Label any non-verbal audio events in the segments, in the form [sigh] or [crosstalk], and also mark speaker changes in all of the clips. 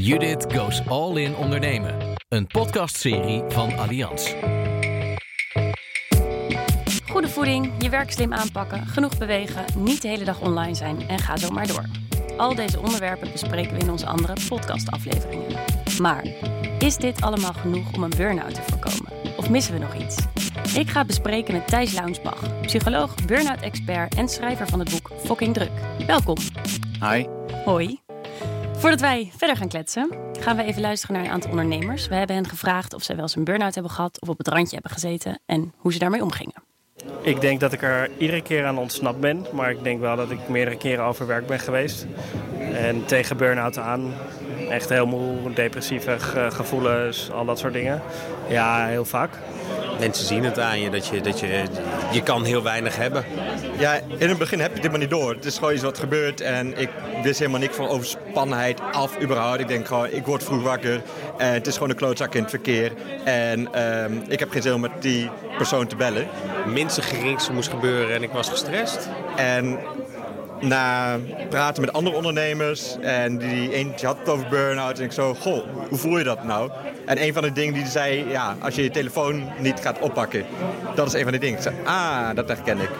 Speaker 1: Judith Goes All In Ondernemen. Een podcastserie van Allianz.
Speaker 2: Goede voeding, je werk slim aanpakken, genoeg bewegen, niet de hele dag online zijn en ga zo maar door. Al deze onderwerpen bespreken we in onze andere podcastafleveringen. Maar is dit allemaal genoeg om een burn-out te voorkomen? Of missen we nog iets? Ik ga het bespreken met Thijs Launsbach, psycholoog, burn-out expert en schrijver van het boek Fucking Druk. Welkom.
Speaker 3: Hi.
Speaker 2: Hoi. Voordat wij verder gaan kletsen, gaan we even luisteren naar een aantal ondernemers. We hebben hen gevraagd of zij wel eens een burn-out hebben gehad of op het randje hebben gezeten en hoe ze daarmee omgingen.
Speaker 4: Ik denk dat ik er iedere keer aan ontsnapt ben, maar ik denk wel dat ik meerdere keren overwerk ben geweest. En tegen burn-out aan, echt heel moe, depressieve ge- gevoelens, al dat soort dingen. Ja, heel vaak.
Speaker 3: Mensen zien het aan je dat je, dat je, je kan heel weinig hebben.
Speaker 5: Ja, in het begin heb je dit maar niet door. Het is gewoon iets wat gebeurt en ik wist helemaal niks van overspannenheid af überhaupt. Ik denk gewoon, ik word vroeg wakker en het is gewoon een klootzak in het verkeer. En ehm, ik heb geen zin om met die persoon te bellen.
Speaker 3: Minste geringste moest gebeuren en ik was gestrest.
Speaker 5: En na praten met andere ondernemers en die eentje had het over burn-out en ik zo, goh, hoe voel je dat nou? En een van de dingen die zei, ja, als je je telefoon niet gaat oppakken, dat is een van de dingen. Ik zei, ah, dat herken ik.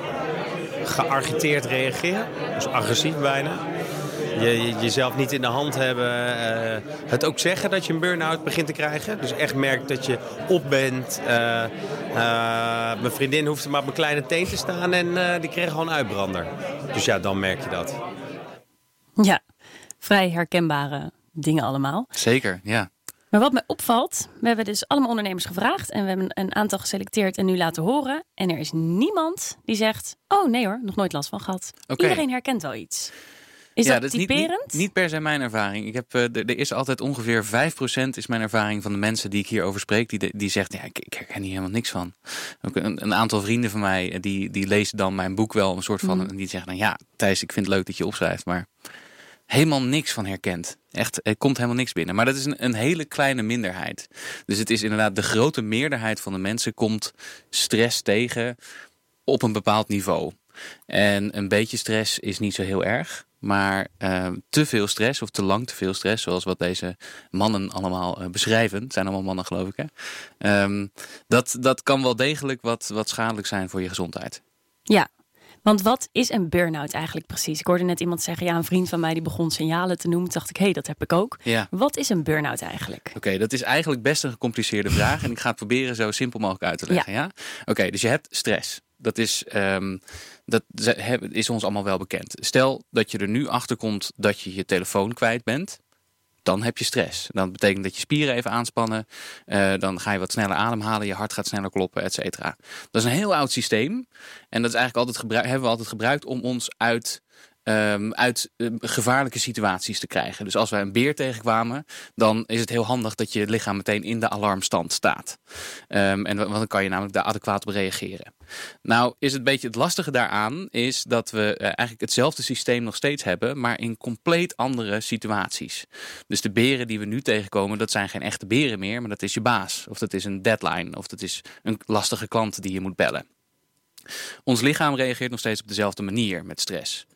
Speaker 3: Geagiteerd reageren, dus agressief bijna. Je, je- jezelf niet in de hand hebben. eh, het ook zeggen dat je een burn-out begint te krijgen. Dus echt merkt dat je op bent. Eh, eh, mijn vriendin hoefde maar op mijn kleine teen te staan en eh, die kreeg gewoon een uitbrander. Dus ja, dan merk je dat.
Speaker 2: Ja, vrij herkenbare dingen allemaal.
Speaker 6: Zeker, ja.
Speaker 2: Maar wat mij opvalt, we hebben dus allemaal ondernemers gevraagd en we hebben een aantal geselecteerd en nu laten horen. En er is niemand die zegt: Oh nee hoor, nog nooit last van gehad. Iedereen herkent wel iets. Is
Speaker 6: ja,
Speaker 2: dat,
Speaker 6: is niet,
Speaker 2: typerend?
Speaker 6: niet, niet per se mijn ervaring. Ik heb, eh, er er is altijd ongeveer 5% is mijn ervaring van de mensen die ik hierover spreek. Die, die zegt, ja, ik, ik herken hier helemaal niks van. Ook een, een aantal vrienden van mij, eh, die, die lezen dan mijn boek wel een soort van...
Speaker 2: Mhm.
Speaker 6: En die zeggen dan, ja, Thijs, ik vind het leuk dat je opschrijft. Maar helemaal niks van herkent. Echt, er komt helemaal niks binnen. Maar dat is een, een hele kleine minderheid. Dus het is inderdaad de grote meerderheid van de mensen komt stress tegen op een bepaald niveau. En een beetje stress is niet zo heel erg. Maar eh, te veel stress of te lang te veel stress, zoals wat deze mannen allemaal eh, beschrijven, het zijn allemaal mannen geloof ik, hè? Ehm, dat, dat kan wel degelijk wat, wat schadelijk zijn voor je gezondheid.
Speaker 2: Ja, want wat is een burn-out eigenlijk precies? Ik hoorde net iemand zeggen, ja, een vriend van mij die begon signalen te noemen. Toen dacht ik, hé, hey, dat heb ik ook.
Speaker 6: Ja.
Speaker 2: Wat is een burn-out eigenlijk?
Speaker 6: Oké, dat is eigenlijk best een gecompliceerde vraag. En ik ga het proberen zo simpel mogelijk uit te leggen. Ja. Oké, dus je hebt stress. Dat is, ehm, dat is ons allemaal wel bekend. Stel dat je er nu achter komt dat je je telefoon kwijt bent. Dan heb je stress. Dat betekent dat je spieren even aanspannen. eh, dan ga je wat sneller ademhalen. Je hart gaat sneller kloppen, et cetera. Dat is een heel oud systeem. En dat is eigenlijk altijd hebben we altijd gebruikt om ons uit ehm, uit eh, gevaarlijke situaties te krijgen. Dus als wij een beer tegenkwamen, dan is het heel handig dat je lichaam meteen in de alarmstand staat. Ehm, en want dan kan je namelijk daar adequaat op reageren. Nou, is het beetje het lastige daaraan, is dat we eh, eigenlijk hetzelfde systeem nog steeds hebben, maar in compleet andere situaties. Dus de beren die we nu tegenkomen, dat zijn geen echte beren meer, maar dat is je baas. Of dat is een deadline, of dat is een lastige klant die je moet bellen. Ons lichaam reageert nog steeds op dezelfde manier met stress.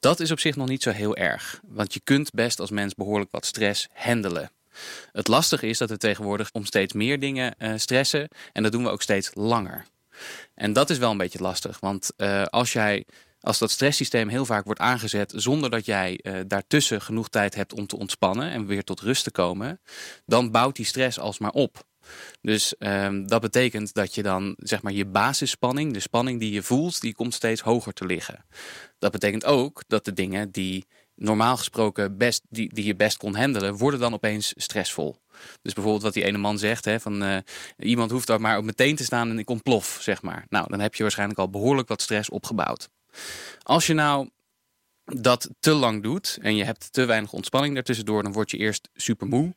Speaker 6: Dat is op zich nog niet zo heel erg, want je kunt best als mens behoorlijk wat stress handelen. Het lastige is dat we tegenwoordig om steeds meer dingen eh, stressen en dat doen we ook steeds langer. En dat is wel een beetje lastig, want eh, als jij als dat stresssysteem heel vaak wordt aangezet zonder dat jij eh, daartussen genoeg tijd hebt om te ontspannen en weer tot rust te komen, dan bouwt die stress alsmaar op. Dus ehm, dat betekent dat je dan zeg maar je basisspanning, de spanning die je voelt, die komt steeds hoger te liggen. Dat betekent ook dat de dingen die normaal gesproken best, die, die je best kon handelen, worden dan opeens stressvol. Dus bijvoorbeeld wat die ene man zegt, hè, van eh, iemand hoeft daar maar op meteen te staan en ik ontplof, zeg maar. Nou, dan heb je waarschijnlijk al behoorlijk wat stress opgebouwd. Als je nou dat te lang doet en je hebt te weinig ontspanning daartussendoor, dan word je eerst super moe.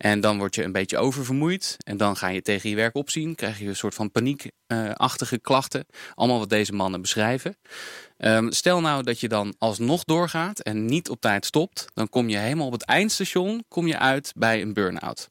Speaker 6: En dan word je een beetje oververmoeid. En dan ga je tegen je werk opzien. Krijg je een soort van paniekachtige klachten. Allemaal wat deze mannen beschrijven. Ehm, stel nou dat je dan alsnog doorgaat en niet op tijd stopt. Dan kom je helemaal op het eindstation kom je uit bij een burn-out.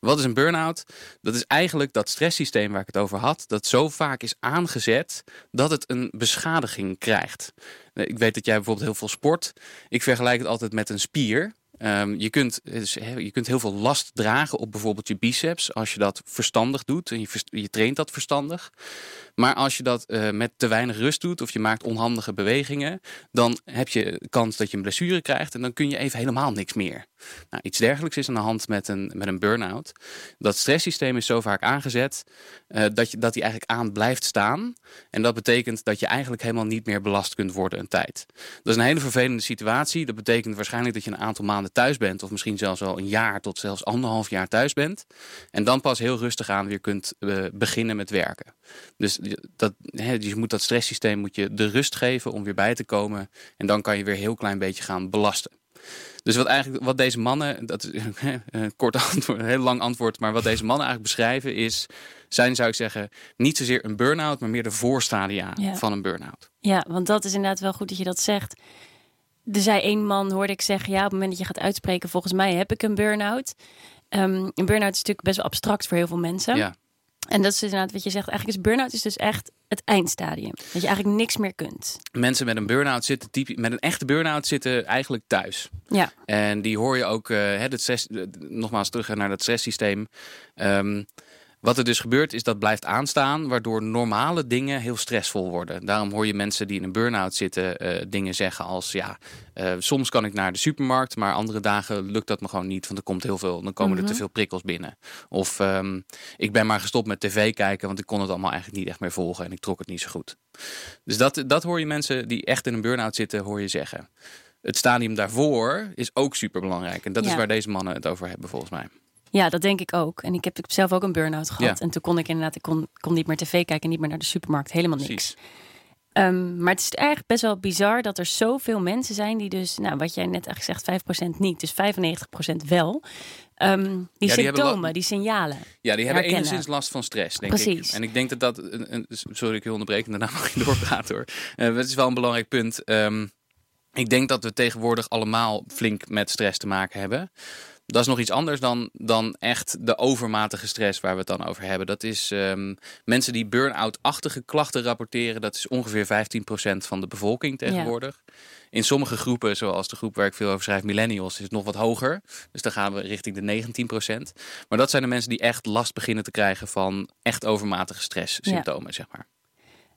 Speaker 6: Wat is een burn-out? Dat is eigenlijk dat stresssysteem waar ik het over had, dat zo vaak is aangezet dat het een beschadiging krijgt. Ik weet dat jij bijvoorbeeld heel veel sport. Ik vergelijk het altijd met een spier. Ehm, je, kunt, dus, je kunt heel veel last dragen op bijvoorbeeld je biceps als je dat verstandig doet en je, je traint dat verstandig. Maar als je dat uh, met te weinig rust doet of je maakt onhandige bewegingen, dan heb je kans dat je een blessure krijgt en dan kun je even helemaal niks meer. Nou, iets dergelijks is aan de hand met een, met een burn-out. Dat stresssysteem is zo vaak aangezet uh, dat, je, dat die eigenlijk aan blijft staan. En dat betekent dat je eigenlijk helemaal niet meer belast kunt worden een tijd. Dat is een hele vervelende situatie. Dat betekent waarschijnlijk dat je een aantal maanden thuis bent, of misschien zelfs wel een jaar tot zelfs anderhalf jaar thuis bent. En dan pas heel rustig aan weer kunt uh, beginnen met werken. Dus dat, he, je moet dat stresssysteem moet je de rust geven om weer bij te komen. En dan kan je weer heel klein beetje gaan belasten. Dus wat, eigenlijk, wat deze mannen, dat is [laughs] een kort antwoord, een heel lang antwoord, maar wat deze mannen eigenlijk beschrijven is, zijn zou ik zeggen, niet zozeer een burn-out, maar meer de voorstadia van een burn-out.
Speaker 2: Ja, want dat is inderdaad wel goed dat je dat zegt. Er zei één man, hoorde ik zeggen, ja, op het moment dat je gaat uitspreken, volgens mij heb ik een burn-out. Um, een burn-out is natuurlijk best wel abstract voor heel veel mensen.
Speaker 6: Ja.
Speaker 2: En dat is inderdaad wat je zegt. Eigenlijk is burn-out is dus echt het eindstadium. Dat je eigenlijk niks meer kunt.
Speaker 6: Mensen met een burn-out zitten typisch, met een echte burn-out zitten eigenlijk thuis.
Speaker 2: Ja.
Speaker 6: En die hoor je ook, uh, het stress, nogmaals terug naar dat stresssysteem. Um, wat er dus gebeurt is dat blijft aanstaan, waardoor normale dingen heel stressvol worden. Daarom hoor je mensen die in een burn-out zitten uh, dingen zeggen als ja, uh, soms kan ik naar de supermarkt, maar andere dagen lukt dat me gewoon niet, want er komt heel veel, dan komen mm -hmm. er te mhm. veel prikkels binnen. Of um, ik ben maar gestopt met tv kijken, want ik kon het allemaal eigenlijk niet echt meer volgen en ik trok het niet zo goed. Dus dat, dat hoor je mensen die echt in een burn-out zitten, hoor je zeggen. Het stadium daarvoor is ook super belangrijk. En dat ja. is waar deze mannen het over hebben, volgens mij.
Speaker 2: Ja, dat denk ik ook. En ik heb zelf ook een burn-out gehad. Ja. En toen kon ik inderdaad, ik kon, kon niet meer tv kijken, niet meer naar de supermarkt, helemaal niks. Um, maar het is eigenlijk best wel bizar dat er zoveel mensen zijn die dus, nou wat jij net eigenlijk zegt, 5% niet, dus 95% wel. Um, die ja, symptomen, die, die, signalen.
Speaker 6: Ja, die hebben enigszins last van stress, denk
Speaker 2: Precies.
Speaker 6: ik. En ik denk dat dat, sorry ik je onderbreken, daarna [laughs] mag je doorpraten hoor. Uh, het is wel een belangrijk punt. Um, ik denk dat we tegenwoordig allemaal flink met stress te maken hebben. Dat is nog iets anders dan, dan echt de overmatige stress waar we het dan over hebben. Dat is um, mensen die burn-out-achtige klachten rapporteren. Dat is ongeveer 15% van de bevolking tegenwoordig. Ja. In sommige groepen, zoals de groep waar ik veel over schrijf, millennials, is het nog wat hoger. Dus dan gaan we richting de 19%. Maar dat zijn de mensen die echt last beginnen te krijgen van echt overmatige stresssymptomen, ja. zeg maar.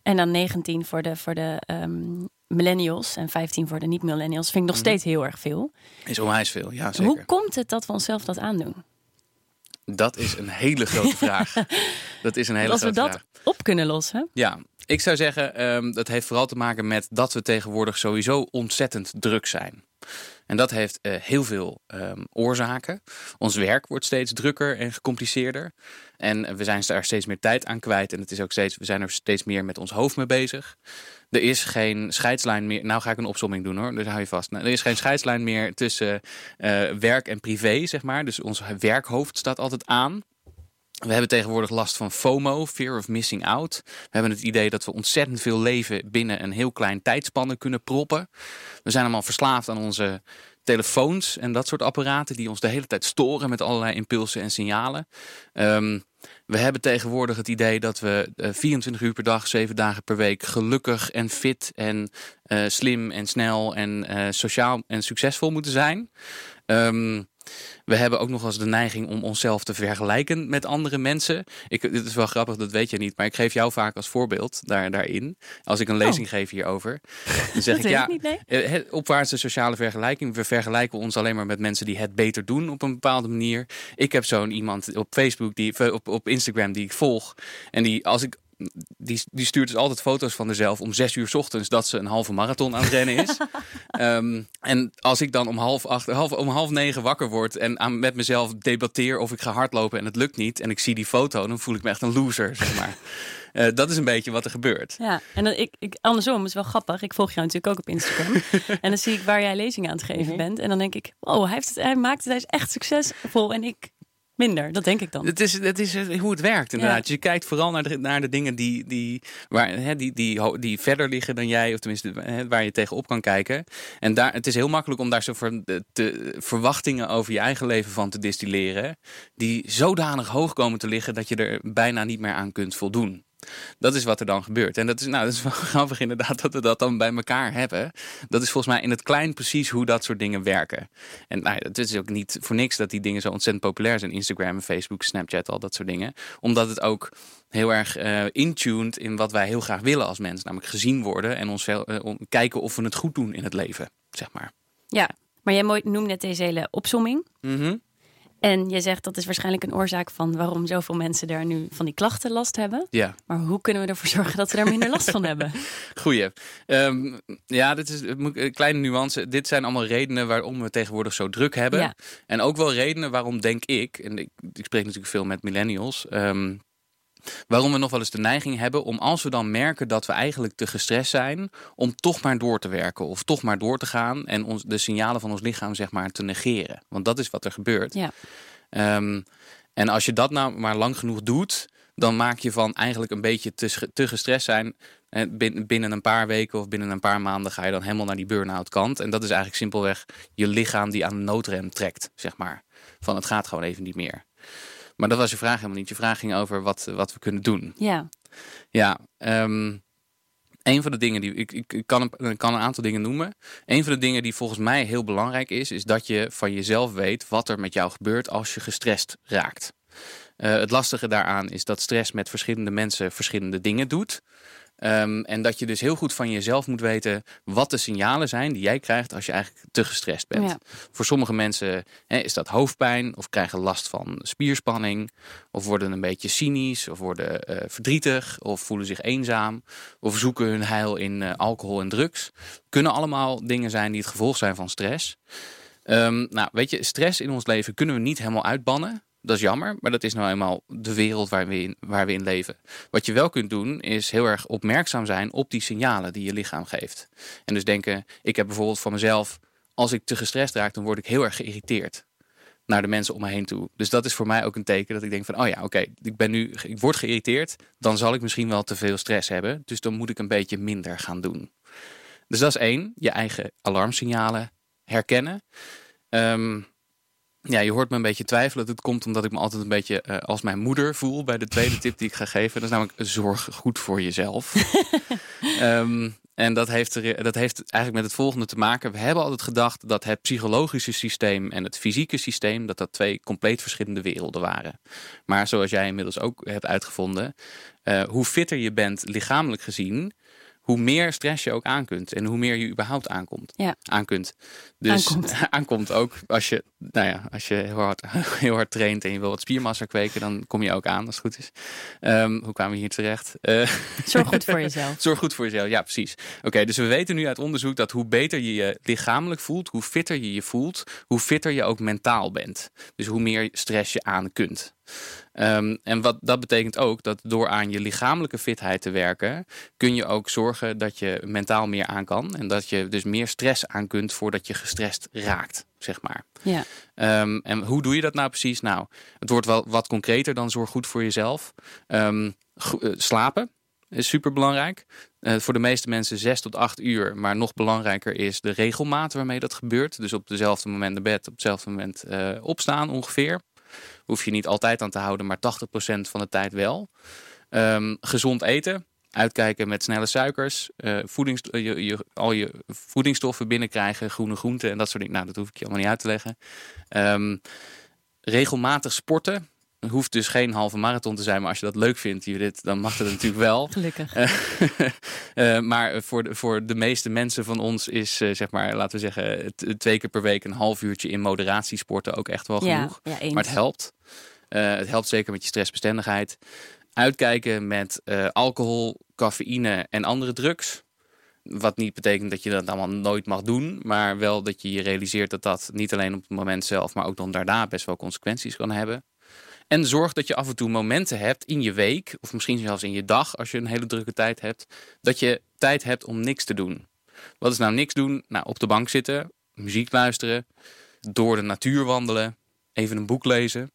Speaker 2: En dan 19 voor de, voor de um, millennials en 15 voor de niet-millennials. Vind ik nog steeds heel erg veel.
Speaker 6: Is onwijs veel, ja zeker.
Speaker 2: Hoe komt het dat we onszelf dat aandoen?
Speaker 6: Dat is een hele grote vraag. [laughs] Dat is een hele
Speaker 2: Als
Speaker 6: grote
Speaker 2: vraag. Als we dat op kunnen lossen.
Speaker 6: Ja, ik zou zeggen, um, dat heeft vooral te maken met dat we tegenwoordig sowieso ontzettend druk zijn. En dat heeft uh, heel veel um, oorzaken. Ons werk wordt steeds drukker en gecompliceerder. En we zijn daar steeds meer tijd aan kwijt. En het is ook steeds, we zijn er steeds meer met ons hoofd mee bezig. Er is geen scheidslijn meer. Nou ga ik een opzomming doen hoor, dus hou je vast. Nou, er is geen scheidslijn meer tussen uh, werk en privé, zeg maar. Dus ons werkhoofd staat altijd aan. We hebben tegenwoordig last van FOMO, Fear of Missing Out. We hebben het idee dat we ontzettend veel leven binnen een heel klein tijdspanne kunnen proppen. We zijn allemaal verslaafd aan onze telefoons en dat soort apparaten die ons de hele tijd storen met allerlei impulsen en signalen. Um, we hebben tegenwoordig het idee dat we 24 uur per dag, 7 dagen per week gelukkig en fit en uh, slim en snel en uh, sociaal en succesvol moeten zijn. Um, we hebben ook nog eens de neiging om onszelf te vergelijken met andere mensen. Ik, dit is wel grappig, dat weet je niet. Maar ik geef jou vaak als voorbeeld daar, daarin. Als ik een lezing oh. geef hierover. Dan zeg ik ja,
Speaker 2: niet, nee?
Speaker 6: Eh, opwaartse sociale vergelijking. We vergelijken ons alleen maar met mensen die het beter doen op een bepaalde manier. Ik heb zo'n iemand op Facebook, die, op, op Instagram die ik volg. En die als ik die, die stuurt dus altijd foto's van zichzelf om zes uur ochtends dat ze een halve marathon aan het rennen is. um, [laughs] en als ik dan om half, acht, half, om half negen wakker word en aan, met mezelf debatteer of ik ga hardlopen en het lukt niet en ik zie die foto, dan voel ik me echt een loser, zeg maar. Uh, [laughs] dat is een beetje wat er gebeurt.
Speaker 2: Ja, en dan, ik, ik, andersom is wel grappig. Ik volg jou natuurlijk ook op Instagram. [laughs] en dan zie ik waar jij lezingen aan het geven mm -hmm. bent. En dan denk ik, oh, hij, heeft het, hij maakt het, hij is echt succesvol. En ik minder. Dat denk ik dan.
Speaker 6: Het is, het is hoe het werkt inderdaad. Ja. Je kijkt vooral naar de, naar de dingen die, die, waar, hè, die, die, die verder liggen dan jij. Of tenminste hè, waar je tegenop kan kijken. En daar, het is heel makkelijk om daar zo voor de, verwachtingen over je eigen leven van te distilleren. Die zodanig hoog komen te liggen dat je er bijna niet meer aan kunt voldoen. Dat is wat er dan gebeurt. En dat is, nou, dat is wel [laughs] grappig inderdaad dat we dat dan bij elkaar hebben. Dat is volgens mij in het klein precies hoe dat soort dingen werken. En nou, het is ook niet voor niks dat die dingen zo ontzettend populair zijn. Instagram, Facebook, Snapchat, al dat soort dingen. Omdat het ook heel erg uh, intuned in wat wij heel graag willen als mens. Namelijk gezien worden en ons uh, kijken of we het goed doen in het leven, zeg maar.
Speaker 2: Ja, maar jij noemde net deze hele opsomming.
Speaker 6: Mm
Speaker 2: en je zegt dat is waarschijnlijk een oorzaak van waarom zoveel mensen daar nu van die klachten last hebben.
Speaker 6: Ja.
Speaker 2: Maar hoe kunnen we ervoor zorgen dat ze daar minder last van hebben? [laughs]
Speaker 6: Goeie. Um, ja, dit is een kleine nuance. Dit zijn allemaal redenen waarom we tegenwoordig zo druk hebben.
Speaker 2: Ja.
Speaker 6: En ook wel redenen waarom denk ik, en ik, ik spreek natuurlijk veel met millennials. Um, Waarom we nog wel eens de neiging hebben om als we dan merken dat we eigenlijk te gestrest zijn, om toch maar door te werken of toch maar door te gaan en ons, de signalen van ons lichaam zeg maar te negeren. Want dat is wat er gebeurt.
Speaker 2: Ja.
Speaker 6: Um, en als je dat nou maar lang genoeg doet, dan maak je van eigenlijk een beetje te, te gestrest zijn. Binnen een paar weken of binnen een paar maanden ga je dan helemaal naar die burn-out kant. En dat is eigenlijk simpelweg je lichaam die aan de noodrem trekt, zeg maar. Van het gaat gewoon even niet meer. Maar dat was je vraag helemaal niet. Je vraag ging over wat, wat we kunnen doen.
Speaker 2: Ja.
Speaker 6: Ja, um, een van de dingen die ik, ik, ik, kan, een, kan een aantal dingen noemen. Een van de dingen die volgens mij heel belangrijk is, is dat je van jezelf weet wat er met jou gebeurt als je gestrest raakt. Uh, het lastige daaraan is dat stress met verschillende mensen verschillende dingen doet. Um, en dat je dus heel goed van jezelf moet weten wat de signalen zijn die jij krijgt als je eigenlijk te gestrest bent.
Speaker 2: Ja.
Speaker 6: Voor sommige mensen hè, is dat hoofdpijn of krijgen last van spierspanning of worden een beetje cynisch of worden uh, verdrietig of voelen zich eenzaam of zoeken hun heil in uh, alcohol en drugs. Kunnen allemaal dingen zijn die het gevolg zijn van stress. Um, nou, weet je, stress in ons leven kunnen we niet helemaal uitbannen. Dat is jammer, maar dat is nou eenmaal de wereld waar we, in, we in leven. Wat je wel kunt doen, is heel erg opmerkzaam zijn op die signalen die je lichaam geeft. En dus denken, ik heb bijvoorbeeld van mezelf, als ik te gestrest raak, dan word ik heel erg geïrriteerd naar de mensen om me heen toe. Dus dat is voor mij ook een teken dat ik denk van, oh ja, oké, ik ben nu, ik word geïrriteerd, dan zal ik misschien wel te veel stress hebben. Dus dan moet ik een beetje minder gaan doen. Dus dat is één, je eigen alarmsignalen herkennen. Um, ja, je hoort me een beetje twijfelen. Dat komt omdat ik me altijd een beetje uh, als mijn moeder voel bij de tweede tip die ik ga geven. Dat is namelijk zorg goed voor jezelf. um, [laughs] en dat heeft, er, dat heeft eigenlijk met het volgende te maken. We hebben altijd gedacht dat het psychologische systeem en het fysieke systeem, dat dat twee compleet verschillende werelden waren. Maar zoals jij inmiddels ook hebt uitgevonden, uh, hoe fitter je bent lichamelijk gezien, hoe meer stress je ook aan kunt. En hoe meer je überhaupt aankomt.
Speaker 2: Ja.
Speaker 6: Aan kunt. Dus
Speaker 2: aankomt. [laughs]
Speaker 6: aankomt ook als je, nou ja, als je heel hard, [laughs] heel hard traint en je wil wat spiermassa kweken, dan kom je ook aan als het goed is. Um, hoe kwamen we hier terecht? Uh,
Speaker 2: Zorg goed voor [laughs] jezelf.
Speaker 6: Zorg goed voor jezelf, ja precies. Oké, okay, dus we weten nu uit onderzoek dat hoe beter je je lichamelijk voelt, hoe fitter je je voelt, hoe fitter je ook mentaal bent. Dus hoe meer stress je aan kunt. Um, en wat dat betekent ook dat door aan je lichamelijke fitheid te werken, kun je ook zorgen dat je mentaal meer aan kan. En dat je dus meer stress aan kunt voordat je gestrest raakt, zeg maar.
Speaker 2: Ja.
Speaker 6: Um, en hoe doe je dat nou precies? Nou, het wordt wel wat concreter dan zorg goed voor jezelf. Um, slapen is super belangrijk. Uh, voor de meeste mensen 6 tot 8 uur. Maar nog belangrijker is de regelmaat waarmee dat gebeurt. Dus op dezelfde moment de bed, op hetzelfde moment uh, opstaan ongeveer. Hoef je niet altijd aan te houden, maar 80% van de tijd wel. Um, gezond eten. Uitkijken met snelle suikers. Uh, voedings, je, je, al je voedingsstoffen binnenkrijgen. Groene groenten en dat soort dingen. Nou, dat hoef ik je allemaal niet uit te leggen. Um, regelmatig sporten hoeft dus geen halve marathon te zijn, maar als je dat leuk vindt, Judith, dan mag dat natuurlijk wel. [laughs]
Speaker 2: Gelukkig.
Speaker 6: uh, [laughs] maar voor de, voor de meeste mensen van ons is, zeg maar, laten we zeggen, twee keer per week een half uurtje in moderatie sporten ook echt wel genoeg.
Speaker 2: Ja, ja,
Speaker 6: maar het helpt. Het helpt zeker met je stressbestendigheid. Uitkijken met alcohol, cafeïne en andere drugs. Wat niet betekent dat je dat allemaal nooit mag doen, maar wel dat je je realiseert dat dat niet alleen op het moment zelf, maar ook dan daarna best wel consequenties kan hebben. En zorg dat je af en toe momenten hebt in je week, of misschien zelfs in je dag, als je een hele drukke tijd hebt, dat je tijd hebt om niks te doen. Wat is nou niks doen? Nou, op de bank zitten, muziek luisteren, door de natuur wandelen, even een boek lezen.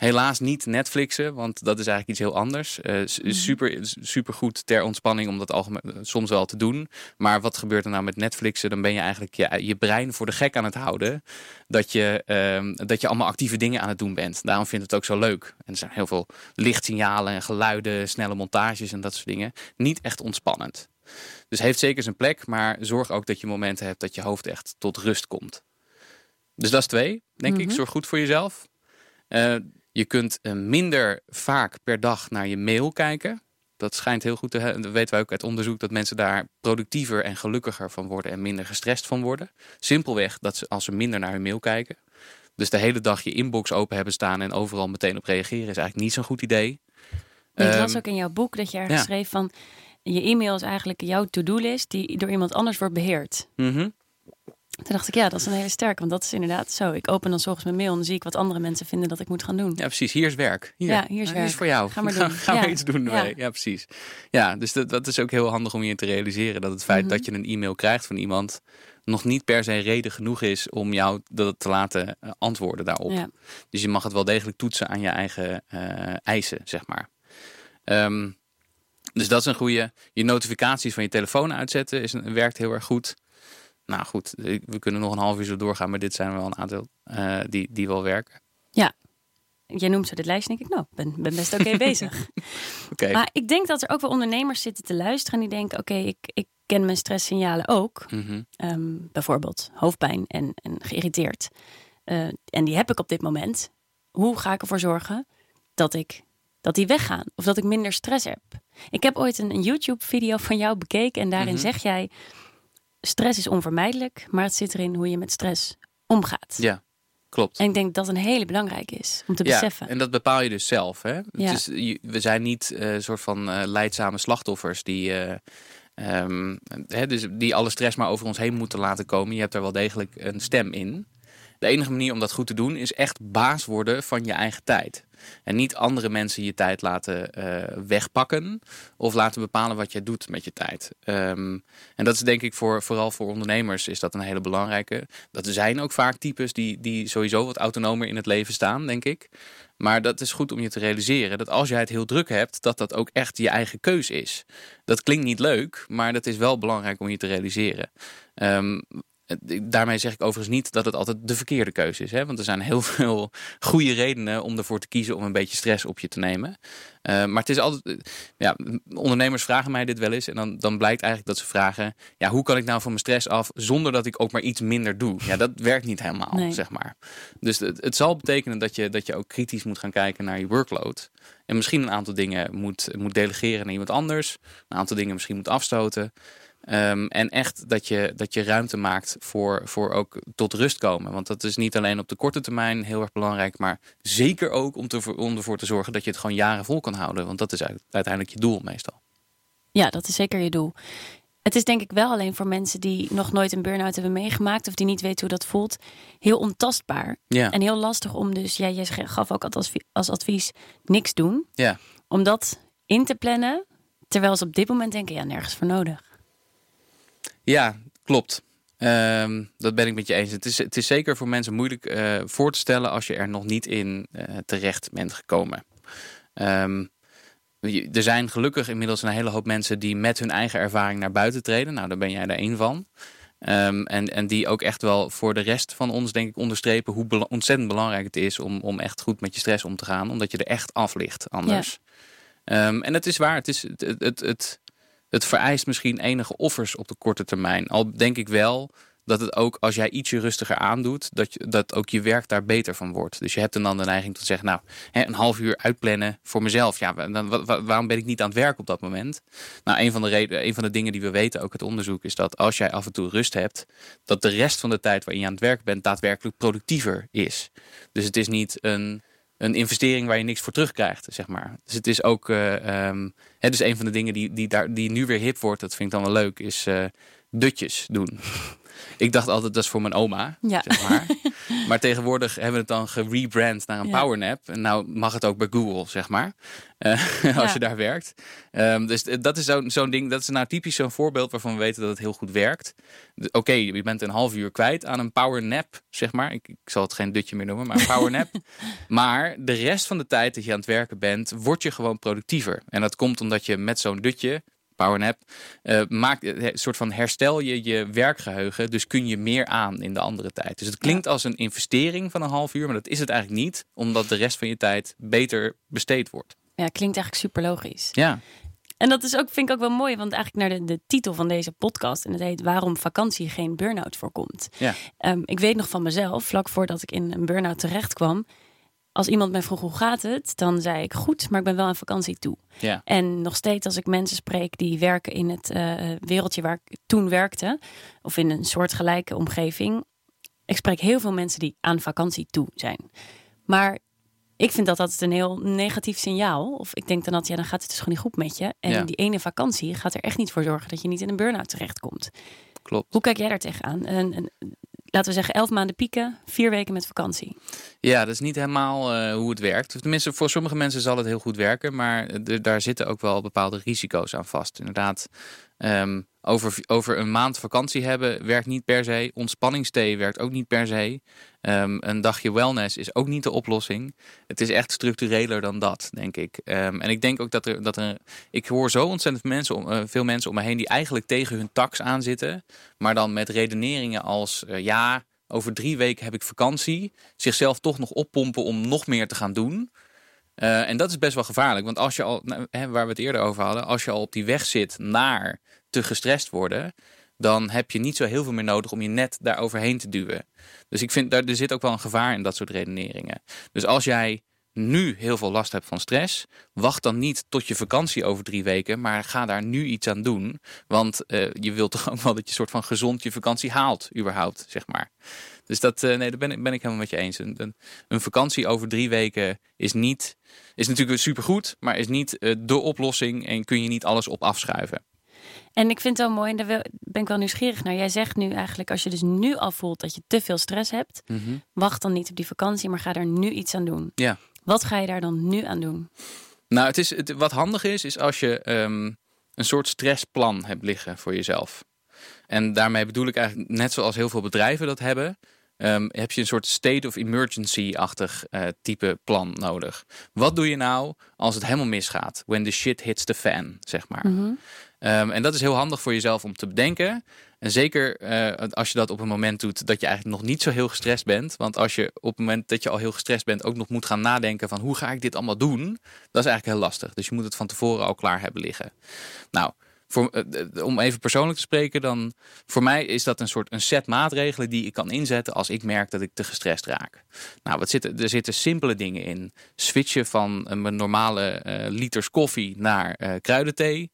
Speaker 6: Helaas niet Netflixen, want dat is eigenlijk iets heel anders. Uh, super, super goed ter ontspanning om dat algemeen, eh, soms wel te doen. Maar wat gebeurt er nou met Netflixen? Dan ben je eigenlijk je, je brein voor de gek aan het houden. Dat je, uh, dat je allemaal actieve dingen aan het doen bent. Daarom vindt het ook zo leuk. En er zijn heel veel lichtsignalen en geluiden, snelle montages en dat soort dingen. Niet echt ontspannend. Dus heeft zeker zijn plek, maar zorg ook dat je momenten hebt dat je hoofd echt tot rust komt. Dus dat is twee, denk ik. Mhm. Zorg goed voor jezelf. Uh, je kunt eh, minder vaak per dag naar je mail kijken. Dat schijnt heel goed te hebben. Dat weten we ook uit onderzoek dat mensen daar productiever en gelukkiger van worden en minder gestrest van worden. Simpelweg dat ze als ze minder naar hun mail kijken. Dus de hele dag je inbox open hebben staan en overal meteen op reageren is eigenlijk niet zo'n goed idee.
Speaker 2: Ik las ehm, ook in jouw boek dat je ergens schreef van je e-mail is eigenlijk jouw to-do-list die door iemand anders wordt beheerd. Mm toen dacht ik, ja, dat is een hele sterke. Want dat is inderdaad zo. Ik open dan zorgens mijn mail en dan zie ik wat andere mensen vinden dat ik moet gaan doen.
Speaker 6: Ja, precies. Hier is werk. Hier.
Speaker 2: Ja, hier is werk.
Speaker 6: is voor jou.
Speaker 2: Ga maar [laughs] doen.
Speaker 6: Ga, iets doen. Ja. ja, precies. Ja, dus dat, dat is ook heel handig om je te realiseren. Dat het feit mhm. dat je een e-mail krijgt van iemand nog niet per se reden genoeg is om jou dat te laten eh, antwoorden daarop. Ja. Dus je mag het wel degelijk toetsen aan je eigen uh, eisen, zeg maar. Um, dus dat is een goede. Je notificaties van je telefoon uitzetten is, werkt heel erg goed. Nou goed, we kunnen nog een half uur zo doorgaan, maar dit zijn wel een aantal uh, die, die wel werken.
Speaker 2: Ja, jij noemt zo dit lijstje, denk ik, nou, ben, ben best oké [laughs] bezig. okay. Maar ik denk dat er ook wel ondernemers zitten te luisteren en die denken, oké, ik, ik ken mijn stresssignalen ook. Mm bijvoorbeeld hoofdpijn en, en geïrriteerd. Uh, en die heb ik op dit moment. Hoe ga ik ervoor zorgen dat ik dat die weggaan of dat ik minder stress heb? Ik heb ooit een, een YouTube-video van jou bekeken en daarin mhm. zeg jij stress is onvermijdelijk, maar het zit erin hoe je met stress omgaat.
Speaker 6: Ja, klopt.
Speaker 2: En ik denk dat een hele belangrijke is om te ja, beseffen.
Speaker 6: En dat bepaal je dus zelf. Hè? Ja. Is, we zijn niet een uh, soort van uh, leidzame slachtoffers die, uh, um, hè, dus die alle stress maar over ons heen moeten laten komen. Je hebt er wel degelijk een stem in. De enige manier om dat goed te doen is echt baas worden van je eigen tijd. En niet andere mensen je tijd laten uh, wegpakken of laten bepalen wat jij doet met je tijd. Um, en dat is denk ik voor, vooral voor ondernemers is dat een hele belangrijke. Dat zijn ook vaak types die, die sowieso wat autonomer in het leven staan, denk ik. Maar dat is goed om je te realiseren dat als jij het heel druk hebt, dat dat ook echt je eigen keus is. Dat klinkt niet leuk, maar dat is wel belangrijk om je te realiseren. Um, Daarmee zeg ik overigens niet dat het altijd de verkeerde keuze is. Hè? Want er zijn heel [laughs] veel goede redenen om ervoor te kiezen om een beetje stress op je te nemen. Uh, maar het is altijd. Ja, ondernemers vragen mij dit wel eens. En dan, dan blijkt eigenlijk dat ze vragen: ja, hoe kan ik nou van mijn stress af zonder dat ik ook maar iets minder doe? Ja, dat werkt niet helemaal, zeg maar. Dus het, het zal betekenen dat je, dat je ook kritisch moet gaan kijken naar je workload. En misschien een aantal dingen moet, moet delegeren naar iemand anders. Een aantal dingen misschien moet afstoten. Um, en echt dat je, dat je ruimte maakt voor, voor ook tot rust komen. Want dat is niet alleen op de korte termijn heel erg belangrijk, maar zeker ook om, te, om ervoor te zorgen dat je het gewoon jaren vol kan houden. Want dat is uiteindelijk je doel meestal.
Speaker 2: Ja, dat is zeker je doel. Het is denk ik wel alleen voor mensen die nog nooit een burn-out hebben meegemaakt of die niet weten hoe dat voelt, heel ontastbaar. Ja. En heel lastig om dus, ja, jij gaf ook als, als advies, niks doen. Ja. Om dat in te plannen, terwijl ze op dit moment denken, ja, nergens voor nodig.
Speaker 6: Ja, klopt. Ehm, dat ben ik met je eens. Het is, het is zeker voor mensen moeilijk uh, voor te stellen als je er nog niet in uh, terecht bent gekomen. Um, er zijn gelukkig inmiddels een hele hoop mensen die met hun eigen ervaring naar buiten treden. Nou, daar ben jij er één van. Um, en, en die ook echt wel voor de rest van ons, denk ik, onderstrepen hoe ontzettend belangrijk het is om, om echt goed met je stress om te gaan. Omdat je er echt af ligt anders. Ja. En het is waar, het, is, het, het, het, het vereist misschien enige offers op de korte termijn. Al denk ik wel dat het ook als jij ietsje rustiger aandoet, dat, dat ook je werk daar beter van wordt. Dus je hebt dan de neiging tot zeggen, nou, een half uur uitplannen voor mezelf. Ja, dan, waarom ben ik niet aan het werk op dat moment? Nou, een van, de een van de dingen die we weten, ook het onderzoek, is dat als jij af en toe rust hebt, dat de rest van de tijd waarin je aan het werk bent, daadwerkelijk productiever is. Dus het is niet een een investering waar je niks voor terugkrijgt, zeg maar. Dus het is ook, uh, um, dus een van de dingen die, die, daar, die nu weer hip wordt, dat vind ik dan wel leuk, is uh, dutjes doen. Ik dacht altijd dat is voor mijn oma,
Speaker 2: Ja.
Speaker 6: zeg maar. maar tegenwoordig hebben we het dan gerebrand naar een
Speaker 2: Ja.
Speaker 6: powernap. En nou mag het ook bij Google, zeg maar. Eh, [laughs] als je daar werkt. Ehm, dus dat is zo'n zo'n ding. Dat is nou typisch zo'n voorbeeld waarvan we weten dat het heel goed werkt. Oké, je bent een half uur kwijt aan een powernap, zeg maar. Ik, ik zal het geen dutje meer noemen, maar een powernap. [laughs] maar de rest van de tijd dat je aan het werken bent, word je gewoon productiever. En dat komt omdat je met zo'n dutje, powernap, eh maakt eh, een soort van herstel je je werkgeheugen. Dus kun je meer aan in de andere tijd. Dus het klinkt als een investering van een half uur, maar dat is het eigenlijk niet. Omdat de rest van je tijd beter besteed wordt.
Speaker 2: Ja, klinkt eigenlijk super logisch.
Speaker 6: Ja,
Speaker 2: En dat is ook, vind ik ook wel mooi, want eigenlijk naar de, de titel van deze podcast, en het heet Waarom vakantie geen burn-out voorkomt.
Speaker 6: ja.
Speaker 2: Ehm, ik weet nog van mezelf, vlak voordat ik in een burn-out terecht kwam, als iemand mij vroeg hoe gaat het, dan zei ik goed, maar ik ben wel aan vakantie toe.
Speaker 6: ja.
Speaker 2: En nog steeds als ik mensen spreek die werken in het eh, wereldje waar ik toen werkte, of in een soortgelijke omgeving, ik spreek heel veel mensen die aan vakantie toe zijn. Maar ik vind dat altijd een heel negatief signaal. Of ik denk dan dat ja, dan gaat het dus gewoon niet goed met je. En
Speaker 6: Ja.
Speaker 2: die ene vakantie gaat er echt niet voor zorgen dat je niet in een burn-out terechtkomt.
Speaker 6: Klopt.
Speaker 2: Hoe kijk jij daar tegenaan? Een, een, laten we zeggen elf maanden pieken, vier weken met vakantie.
Speaker 6: Ja, dat is niet helemaal eh, hoe het werkt. Tenminste, voor sommige mensen zal het heel goed werken, maar er- daar zitten ook wel bepaalde risico's aan vast. Inderdaad, ehm, over, over een maand vakantie hebben werkt niet per se. Ontspanningstee werkt ook niet per se. Ehm, een dagje wellness is ook niet de oplossing. Het is echt structureler dan dat, denk ik. Ehm, en ik denk ook dat er, dat er. Ik hoor zo ontzettend mensen om, eh, veel mensen om me heen die eigenlijk tegen hun tax aanzitten. Maar dan met redeneringen als: eh, ja, over drie weken heb ik vakantie. Zichzelf toch nog oppompen om nog meer te gaan doen. Eh, en dat is best wel gevaarlijk. Want als je al, nou, hè, waar we het eerder over hadden, als je al op die weg zit naar te gestrest worden, dan heb je niet zo heel veel meer nodig om je net daar overheen te duwen. Dus ik vind daar er zit ook wel een gevaar in dat soort redeneringen. Dus als jij nu heel veel last hebt van stress, wacht dan niet tot je vakantie over drie weken, maar ga daar nu iets aan doen. Want eh, je wilt toch ook wel dat je soort van gezond je vakantie haalt, überhaupt, zeg maar. Dus dat, eh, nee, daar ben ik, ben ik helemaal met je eens. Een, een, vakantie over drie weken is niet, is natuurlijk supergoed, maar is niet eh, de oplossing en kun je niet alles op afschuiven.
Speaker 2: En ik vind het wel mooi, en daar ben ik wel nieuwsgierig naar. Jij zegt nu eigenlijk, als je dus nu al voelt dat je te veel stress hebt, wacht dan niet op die vakantie, maar ga er nu iets aan doen.
Speaker 6: Ja.
Speaker 2: Wat ga je daar dan nu aan doen?
Speaker 6: Nou, het is, het, wat handig is, is als je ehm, een soort stressplan hebt liggen voor jezelf. En daarmee bedoel ik eigenlijk, net zoals heel veel bedrijven dat hebben, ehm, heb je een soort state of emergency-achtig eh, type plan nodig. Wat doe je nou als het helemaal misgaat? When the shit hits the fan, zeg maar. Ehm, en dat is heel handig voor jezelf om te bedenken. En zeker eh, als je dat op een moment doet dat je eigenlijk nog niet zo heel gestrest bent. Want als je op het moment dat je al heel gestrest bent ook nog moet gaan nadenken van hoe ga ik dit allemaal doen. Dat is eigenlijk heel lastig. Dus je moet het van tevoren al klaar hebben liggen. Nou, voor, eh, om even persoonlijk te spreken, dan voor mij is dat een soort een set maatregelen die ik kan inzetten als ik merk dat ik te gestrest raak. Nou, wat zitten, er zitten simpele dingen in. Switchen van eh, mijn normale liters koffie naar kruidenthee.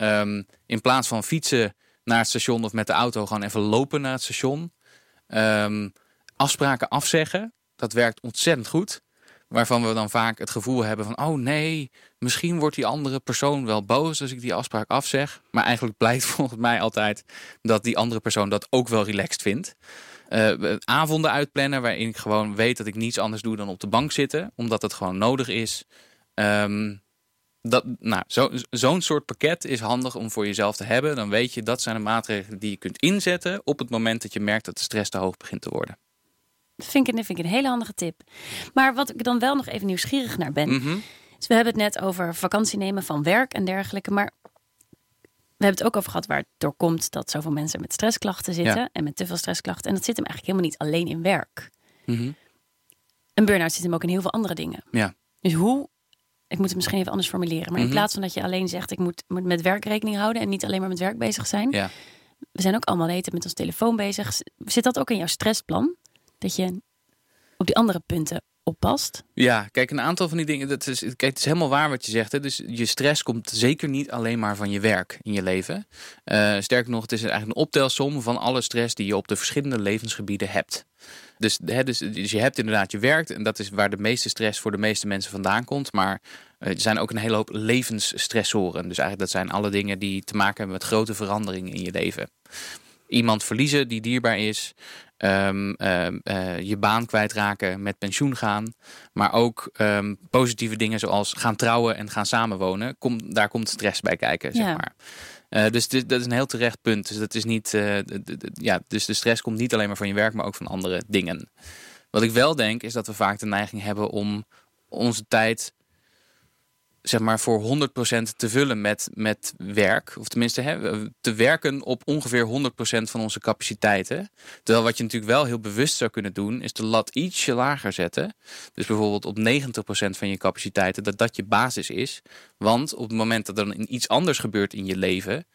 Speaker 6: Ehm, in plaats van fietsen naar het station of met de auto gewoon even lopen naar het station. Ehm, afspraken afzeggen, dat werkt ontzettend goed. Waarvan we dan vaak het gevoel hebben van... oh nee, misschien wordt die andere persoon wel boos als ik die afspraak afzeg. Maar eigenlijk blijkt [laughs] volgens mij altijd dat die andere persoon dat ook wel relaxed vindt. Eh, avonden uitplannen waarin ik gewoon weet dat ik niets anders doe dan op de bank zitten. Omdat het gewoon nodig is. Ehm, dat, nou, zo- zo'n soort pakket is handig om voor jezelf te hebben. Dan weet je dat zijn de maatregelen die je kunt inzetten op het moment dat je merkt dat de stress te hoog begint te worden.
Speaker 2: Dat vind ik, dat vind ik een hele handige tip. Maar wat ik dan wel nog even nieuwsgierig naar ben.
Speaker 6: Mhm.
Speaker 2: Dus we hebben het net over vakantie nemen van werk en dergelijke. Maar we hebben het ook over gehad waar het door komt dat zoveel mensen met stressklachten zitten.
Speaker 6: Ja.
Speaker 2: En met te veel stressklachten. En dat zit hem eigenlijk helemaal niet alleen in werk.
Speaker 6: Mhm.
Speaker 2: Een burn-out zit hem ook in heel veel andere dingen.
Speaker 6: Ja.
Speaker 2: Dus hoe, ik moet het misschien even anders formuleren. Maar in
Speaker 6: Mhm.
Speaker 2: plaats van dat je alleen zegt ik moet, moet met werk rekening houden. En niet alleen maar met werk bezig zijn.
Speaker 6: Ja.
Speaker 2: We zijn ook allemaal tijd met ons telefoon bezig. Zit dat ook in jouw stressplan? Dat je op die andere punten
Speaker 6: Ja, kijk, een aantal van die dingen. Dat is, kijk, het is helemaal waar wat je zegt. Hè. Dus je stress komt zeker niet alleen maar van je werk in je leven. Uh, sterker nog, het is eigenlijk een optelsom van alle stress die je op de verschillende levensgebieden hebt. Dus, hè, dus, dus, je hebt inderdaad je werk en dat is waar de meeste stress voor de meeste mensen vandaan komt. Maar er zijn ook een hele hoop levensstressoren. Dus eigenlijk dat zijn alle dingen die te maken hebben met grote veranderingen in je leven. Iemand verliezen die dierbaar is. Um, uh, je baan kwijtraken, met pensioen gaan. Maar ook um, positieve dingen zoals gaan trouwen en gaan samenwonen. Kom, daar komt stress bij kijken, zeg maar. Uh, dus dit, dat is een heel terecht punt. Dus, dat is niet, uh, de, ja, dus de stress komt niet alleen maar van je werk, maar ook van andere dingen. Wat ik wel denk, is dat we vaak de neiging hebben om onze tijd zeg maar voor 100% te vullen met, met werk. Of tenminste hè, te werken op ongeveer 100% van onze capaciteiten. Terwijl wat je natuurlijk wel heel bewust zou kunnen doen... is de lat ietsje lager zetten. Dus bijvoorbeeld op 90% van je capaciteiten... dat dat je basis is. Want op het moment dat er iets anders gebeurt in je leven...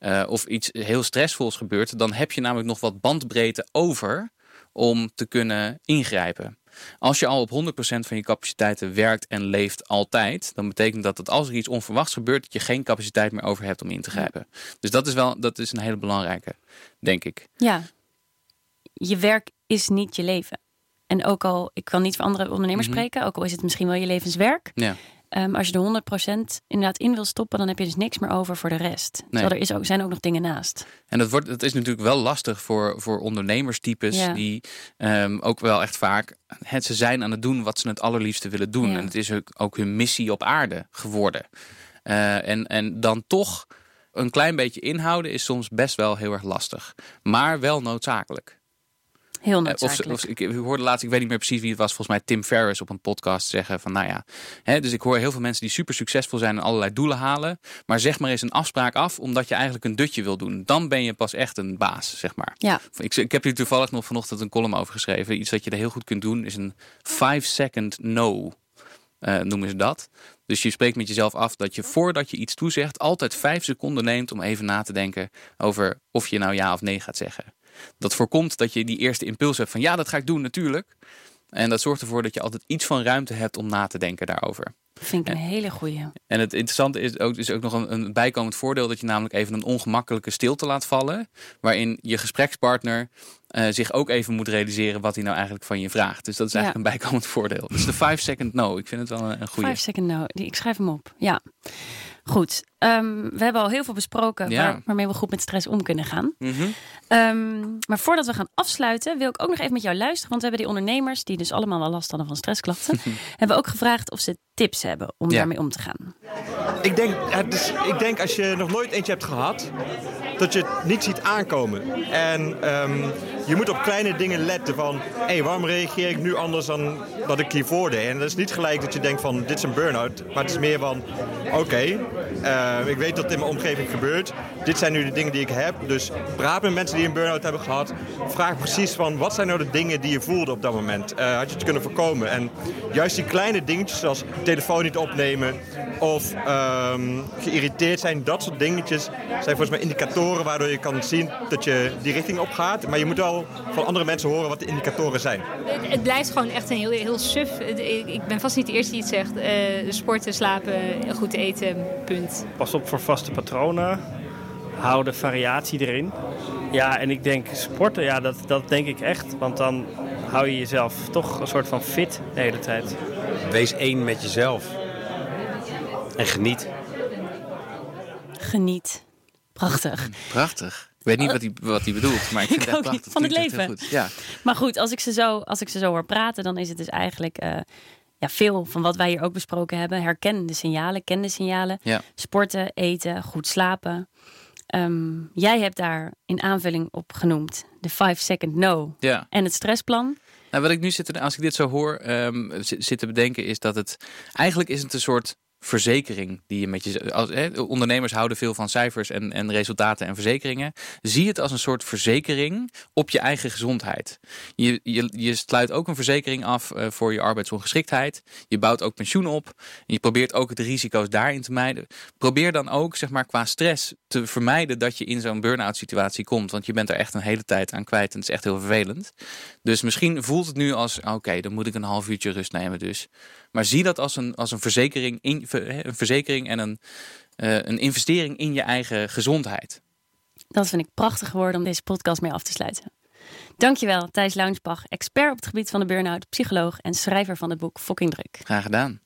Speaker 6: Uh, of iets heel stressvols gebeurt... dan heb je namelijk nog wat bandbreedte over om te kunnen ingrijpen. Als je al op 100% van je capaciteiten werkt en leeft altijd, dan betekent dat dat als er iets onverwachts gebeurt, dat je geen capaciteit meer over hebt om in te grijpen. Dus dat is wel dat is een hele belangrijke, denk ik.
Speaker 2: Ja, je werk is niet je leven. En ook al, ik kan niet voor andere ondernemers mhm. spreken, ook al is het misschien wel je levenswerk. Ja. Um, als je de 100% inderdaad in wil stoppen, dan heb je dus niks meer over voor de rest. Nee. Terwijl er is ook, zijn ook nog dingen naast.
Speaker 6: En dat, wordt, dat is natuurlijk wel lastig voor, voor ondernemerstypes die um, ook wel echt vaak het, ze zijn aan het doen wat ze het allerliefste willen doen. Ja. En het is ook, ook, hun missie op aarde geworden. Uh, en, en dan toch een klein beetje inhouden is soms best wel heel erg lastig. Maar wel noodzakelijk.
Speaker 2: Heel eh, noodzakelijk.
Speaker 6: Of, of, ik, hoorde laatst, ik weet niet meer precies wie het was, volgens mij Tim Ferriss op een podcast zeggen van nou ja. Hè, dus ik hoor heel veel mensen die super succesvol zijn en allerlei doelen halen. Maar zeg maar eens een afspraak af omdat je eigenlijk een dutje wil doen. Dan ben je pas echt een baas, zeg maar.
Speaker 2: Ja.
Speaker 6: Ik, ik heb hier toevallig nog vanochtend een column over geschreven. Iets dat je er heel goed kunt doen is een 5 second no. Uh, noemen ze dat. Dus je spreekt met jezelf af dat je voordat je iets toezegt, altijd vijf seconden neemt om even na te denken over of je nou ja of nee gaat zeggen. Dat voorkomt dat je die eerste impuls hebt van ja, dat ga ik doen natuurlijk. En dat zorgt ervoor dat je altijd iets van ruimte hebt om na te denken daarover.
Speaker 2: Vind ik een hele goeie.
Speaker 6: En het interessante is ook, is ook nog een, een, bijkomend voordeel dat je namelijk even een ongemakkelijke stilte laat vallen. Waarin je gesprekspartner uh, zich ook even moet realiseren wat hij nou eigenlijk van je vraagt. Dus dat is eigenlijk een bijkomend voordeel. Dus de 5 second no, ik vind het wel een, een goede.
Speaker 2: 5 second no, ik schrijf hem op. Ja. Goed, um, we hebben al heel veel besproken waar, waarmee we goed met stress om kunnen gaan. Mm -hmm. um, maar voordat we gaan afsluiten, wil ik ook nog even met jou luisteren. Want we hebben die ondernemers, die dus allemaal wel last hadden van stressklachten, [laughs] hebben ook gevraagd of ze tips hebben om ja. daarmee om te gaan.
Speaker 5: Ik denk, dus, ik denk als je nog nooit eentje hebt gehad, dat je het niet ziet aankomen. En um, je moet op kleine dingen letten van... hé, hey, waarom reageer ik nu anders dan wat ik hiervoor deed? En dat is niet gelijk dat je denkt van, dit is een burn-out. Maar het is meer van, oké, uh, ik weet dat in mijn omgeving gebeurt. Dit zijn nu de dingen die ik heb. Dus praat met mensen die een burn-out hebben gehad. Vraag precies van, wat zijn nou de dingen die je voelde op dat moment? Uh, had je het kunnen voorkomen? En juist die kleine dingetjes, zoals telefoon niet opnemen... of um, geïrriteerd zijn, dat soort dingetjes... zijn volgens mij indicatoren waardoor je kan zien dat je die richting op gaat. Maar je moet wel van andere mensen horen wat de indicatoren zijn.
Speaker 7: Het, het blijft gewoon echt een heel, heel suf. Ik ben vast niet de eerste die het zegt. Uh, sporten, slapen, goed eten, punt.
Speaker 4: Pas op voor vaste patronen. Hou de variatie erin. Ja, en ik denk sporten, ja, dat, dat denk ik echt. Want dan hou je jezelf toch een soort van fit de hele tijd.
Speaker 3: Wees één met jezelf. En geniet.
Speaker 2: Geniet. Prachtig.
Speaker 6: Prachtig. Ik weet niet wat hij, wat hij bedoelt, maar ik vind ik het echt
Speaker 2: Van het leven. Goed. Ja. Maar goed, als ik, ze zo, als ik ze zo hoor praten, dan is het dus eigenlijk uh, ja, veel van wat wij hier ook besproken hebben. Herkennende signalen, kende signalen. Ja. Sporten, eten, goed slapen. Um, jij hebt daar in aanvulling op genoemd de 5 second no ja. en het stressplan.
Speaker 6: Nou, wat ik nu zit, als ik dit zo hoor, um, zit te bedenken, is dat het eigenlijk is het een soort verzekering die je met je. Als, ondernemers houden veel van cijfers en, en resultaten en verzekeringen. Zie het als een soort verzekering op je eigen gezondheid. Je, je, sluit ook een verzekering af uh, voor je arbeidsongeschiktheid. Je bouwt ook pensioen op. En je probeert ook de risico's daarin te mijden. Probeer dan ook, zeg maar, qua stress te vermijden dat je in zo'n burn-out situatie komt. Want je bent er echt een hele tijd aan kwijt en het is echt heel vervelend. Dus misschien voelt het nu als: oké, dan moet ik een half uurtje rust nemen. Dus. Maar zie dat als een, als een verzekering, in, een verzekering en een, uh, een investering in je eigen gezondheid.
Speaker 2: Dat vind ik prachtig geworden om deze podcast mee af te sluiten. Dankjewel, Thijs Launsbach, expert op het gebied van de burn-out, psycholoog en schrijver van het boek Fokking Druk.
Speaker 6: Graag gedaan.